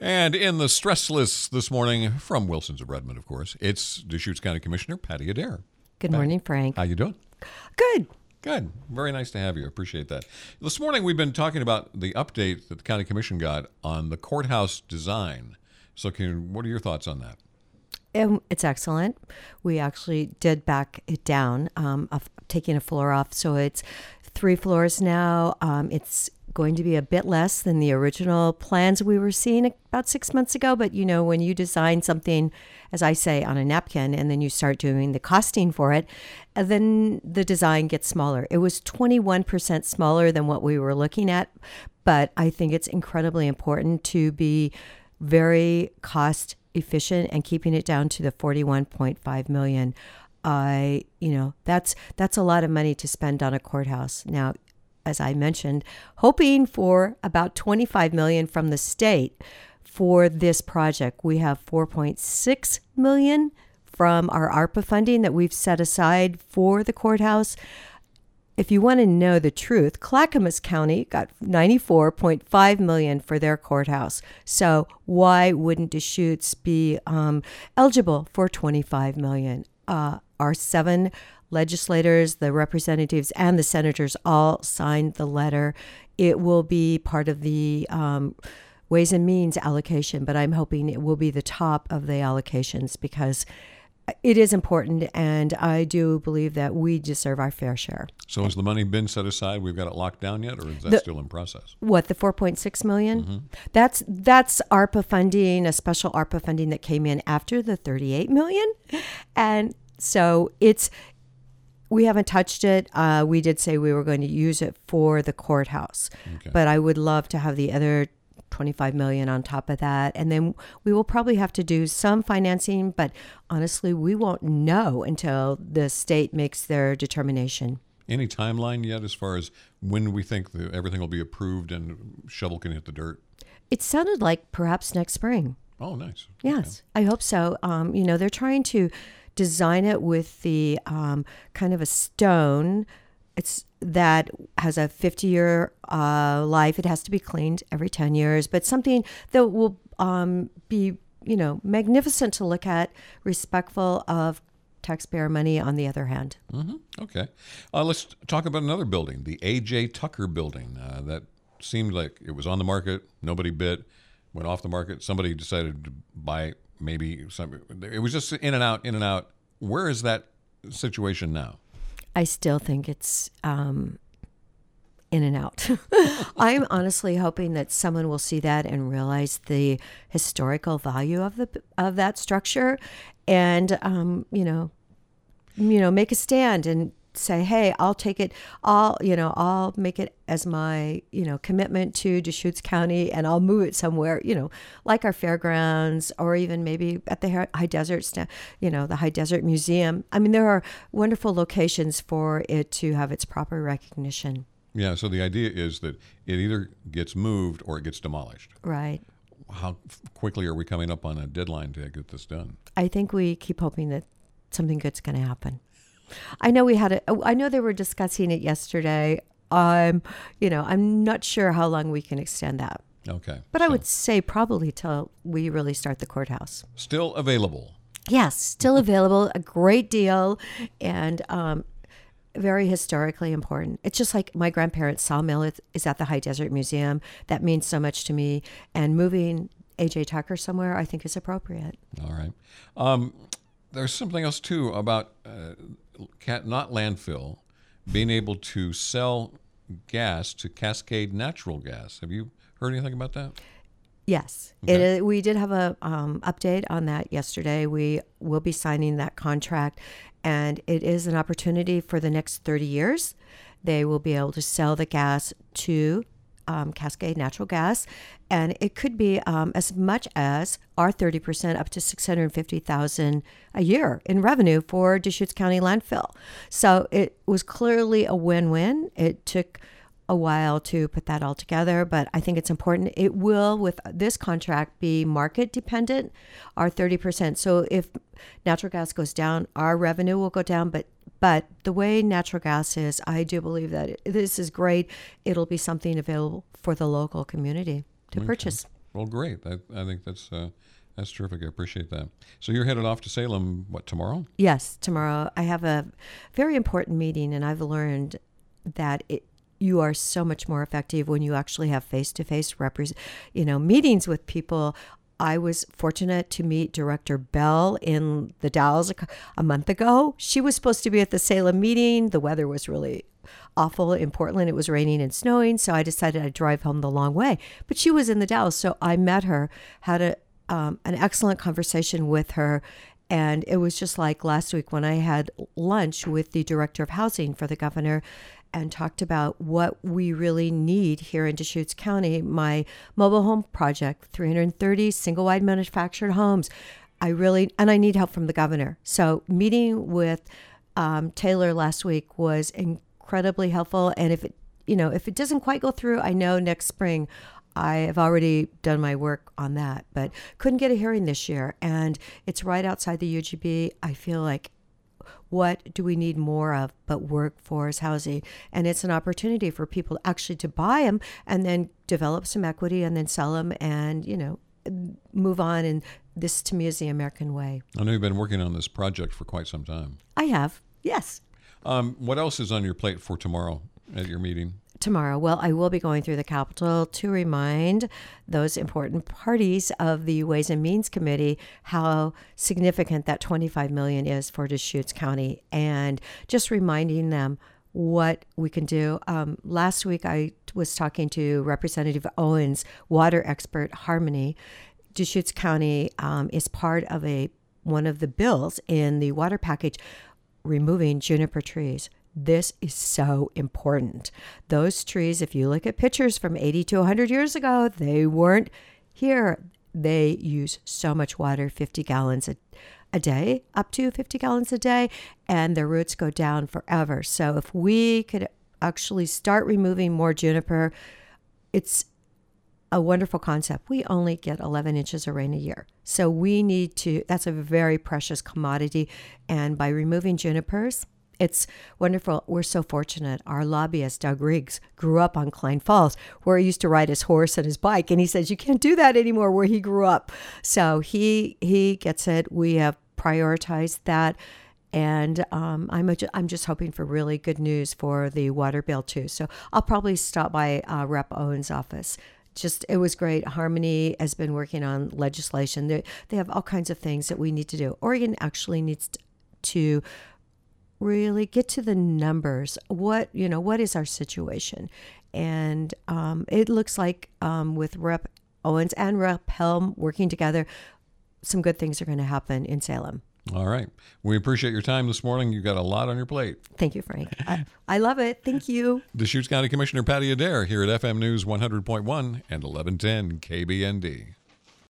And in the stress list this morning from Wilson's of Redmond, of course, it's Deschutes County Commissioner Patty Adair. Good morning, Frank. How you doing? Good. Good. Very nice to have you. Appreciate that. This morning we've been talking about the update that the county commission got on the courthouse design. So, can what are your thoughts on that? Um, it's excellent. We actually did back it down, um, of taking a floor off, so it's three floors now. Um, it's going to be a bit less than the original plans we were seeing about six months ago. But you know, when you design something, as I say, on a napkin, and then you start doing the costing for it, uh, then the design gets smaller. It was 21% smaller than what we were looking at, but I think it's incredibly important to be very cost efficient and keeping it down to the 41.5 million. I, you know, that's that's a lot of money to spend on a courthouse. Now, as I mentioned, hoping for about 25 million from the state for this project. We have 4.6 million from our ARPA funding that we've set aside for the courthouse. If you want to know the truth, Clackamas County got 94.5 million for their courthouse. So why wouldn't Deschutes be um, eligible for 25 million? Uh, our seven legislators, the representatives, and the senators all signed the letter. It will be part of the um, Ways and Means allocation, but I'm hoping it will be the top of the allocations because it is important, and I do believe that we deserve our fair share. So, has the money been set aside? We've got it locked down yet, or is that the, still in process? What the 4.6 million? Mm-hmm. That's that's ARPA funding, a special ARPA funding that came in after the 38 million, and so it's we haven't touched it. Uh, we did say we were going to use it for the courthouse, okay. but I would love to have the other 25 million on top of that. And then we will probably have to do some financing but honestly we won't know until the state makes their determination. Any timeline yet as far as when we think everything will be approved and shovel can hit the dirt? It sounded like perhaps next spring. Oh nice. Yes okay. i hope so. Um, you know they're trying to design it with the um, kind of a stone. It's that has a 50 year uh, life. It has to be cleaned every 10 years, but something that will um, be, you know, magnificent to look at, respectful of taxpayer money on the other hand. Mm-hmm. Okay. Uh, let's talk about another building, the A.J. Tucker building. Uh, that seemed like it was on the market, nobody bid, went off the market. Somebody decided to buy maybe some. It was just in and out, in and out. Where is that situation now? I still think it's um, in and out. I'm honestly hoping that someone will see that and realize the historical value of the of that structure, and um, you know, you know, make a stand and say, hey, I'll take it. I'll, you know, I'll make it as my, you know, commitment to Deschutes County and I'll move it somewhere, you know, like our fairgrounds or even maybe at the High Desert, you know, the High Desert Museum. I mean, there are wonderful locations for it to have its proper recognition. Yeah. So the idea is that it either gets moved or it gets demolished. Right. How quickly are we coming up on a deadline to get this done? I think we keep hoping that something good's going to happen. I know we had it. I know they were discussing it yesterday. Um, you know, I'm not sure how long we can extend that. Okay. But so I would say probably till we really start the courthouse. Still available. Yes, still available. A great deal, and um, very historically important. It's just like my grandparents' sawmill is at the High Desert Museum. That means so much to me. And moving AJ Tucker somewhere, I think is appropriate. All right. Um, there's something else too about uh, not landfill, being able to sell gas to Cascade Natural Gas. Have you heard anything about that? Yes, okay. it, we did have a um, update on that yesterday. We will be signing that contract, and it is an opportunity for the next 30 years. They will be able to sell the gas to um, Cascade Natural Gas, and it could be um, as much as our 30% up to 650,000 a year in revenue for Deschutes County landfill. So it was clearly a win-win. It took a while to put that all together, but I think it's important. It will, with this contract, be market dependent, our 30%. So if natural gas goes down, our revenue will go down, but but the way natural gas is, I do believe that it, this is great. It'll be something available for the local community to okay. purchase. Well, great. I, I think that's uh, that's terrific. I appreciate that. So you're headed off to Salem what tomorrow? Yes, tomorrow I have a very important meeting, and I've learned that it, you are so much more effective when you actually have face-to-face represent, you know, meetings with people. I was fortunate to meet Director Bell in the Dalles a, a month ago. She was supposed to be at the Salem meeting. The weather was really awful in Portland. It was raining and snowing, so I decided I'd drive home the long way. But she was in the Dalles, so I met her, had a um, an excellent conversation with her. And it was just like last week when I had lunch with the director of housing for the governor and talked about what we really need here in Deschutes County. My mobile home project, 330 single wide manufactured homes. I really, and I need help from the governor. So, meeting with um, Taylor last week was incredibly helpful. And if it, you know, if it doesn't quite go through, I know next spring I have already done my work on that, but couldn't get a hearing this year. And it's right outside the UGB. I feel like what do we need more of but workforce housing and it's an opportunity for people actually to buy them and then develop some equity and then sell them and you know move on and this to me is the american way I know you've been working on this project for quite some time. i have yes Um, what else is on your plate for tomorrow at your meeting? Tomorrow. Well, I will be going through the Capitol to remind those important parties of the Ways and Means Committee how significant that 25 million is for Deschutes County, and just reminding them what we can do. Um, last week, I was talking to Representative Owens, water expert Harmony. Deschutes County um, is part of a one of the bills in the water package removing juniper trees. This is so important. Those trees, if you look at pictures from 80 to 100 years ago, they weren't here. They use so much water 50 gallons a, a day, up to 50 gallons a day, and their roots go down forever. So if we could actually start removing more juniper, it's a wonderful concept. We only get 11 inches of rain a year. So we need to, that's a very precious commodity. And by removing junipers, it's wonderful. We're so fortunate. Our lobbyist, Doug Riggs, grew up on Cline Falls, where he used to ride his horse and his bike. And he says, You can't do that anymore where he grew up. So he he gets it. We have prioritized that. And um, I'm, a, I'm just hoping for really good news for the water bill, too. So I'll probably stop by uh, Rep. Owen's office just it was great. Harmony has been working on legislation. They, they have all kinds of things that we need to do. Oregon actually needs to really get to the numbers. What you know, what is our situation? And um, it looks like um, with Rep. Owens and Rep. Helm working together, some good things are going to happen in Salem. All right. We appreciate your time this morning. You've got a lot on your plate. Thank you, Frank. I, I love it. Thank you. The Deschutes County Commissioner Patty Adair here at FM News 100.1 and 1110 KBND.